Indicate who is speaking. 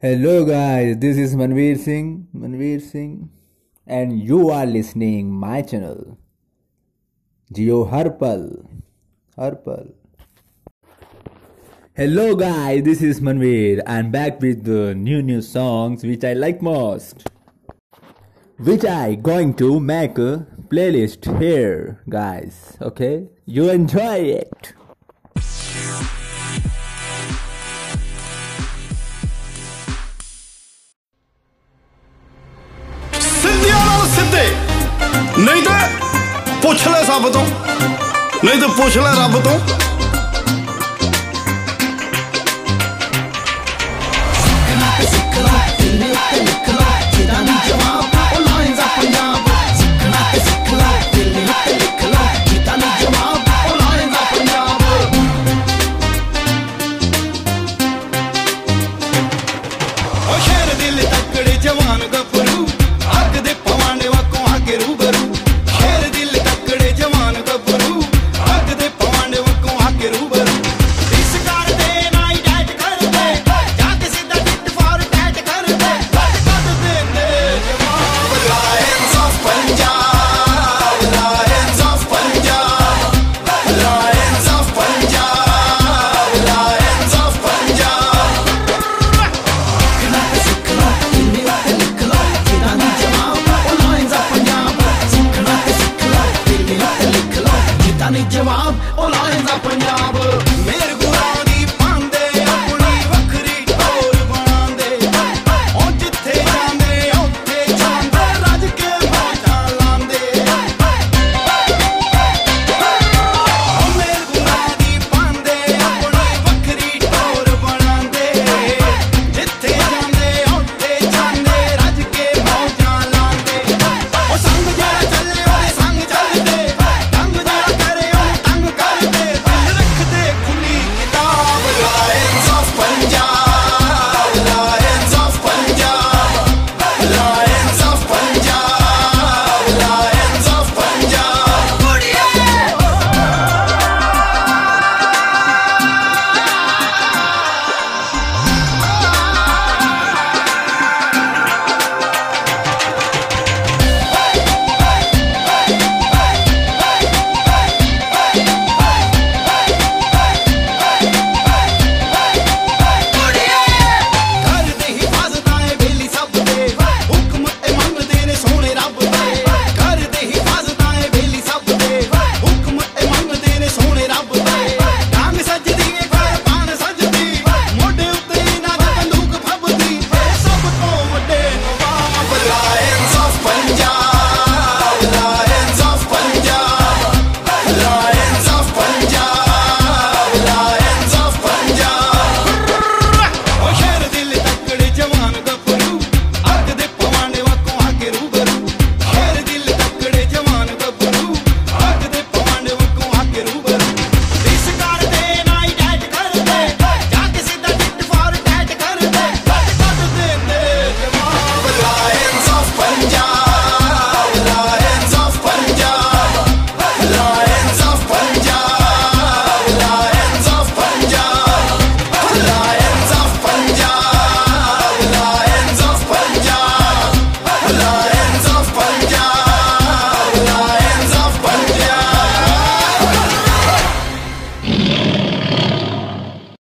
Speaker 1: Hello guys, this is Manveer Singh, Manveer Singh, and you are listening my channel. Geo Harpal, Harpal. Hello guys, this is Manveer. I'm back with the new new songs which I like most. Which I going to make a playlist here, guys. Okay, you enjoy it.
Speaker 2: ਨਹੀਂ ਤੇ ਪੁੱਛ ਲੈ ਸਭ ਤੋਂ ਨਹੀਂ ਤੇ ਪੁੱਛ ਲੈ ਰੱਬ ਤੋਂ ਉਹ ਸ਼ੇਰ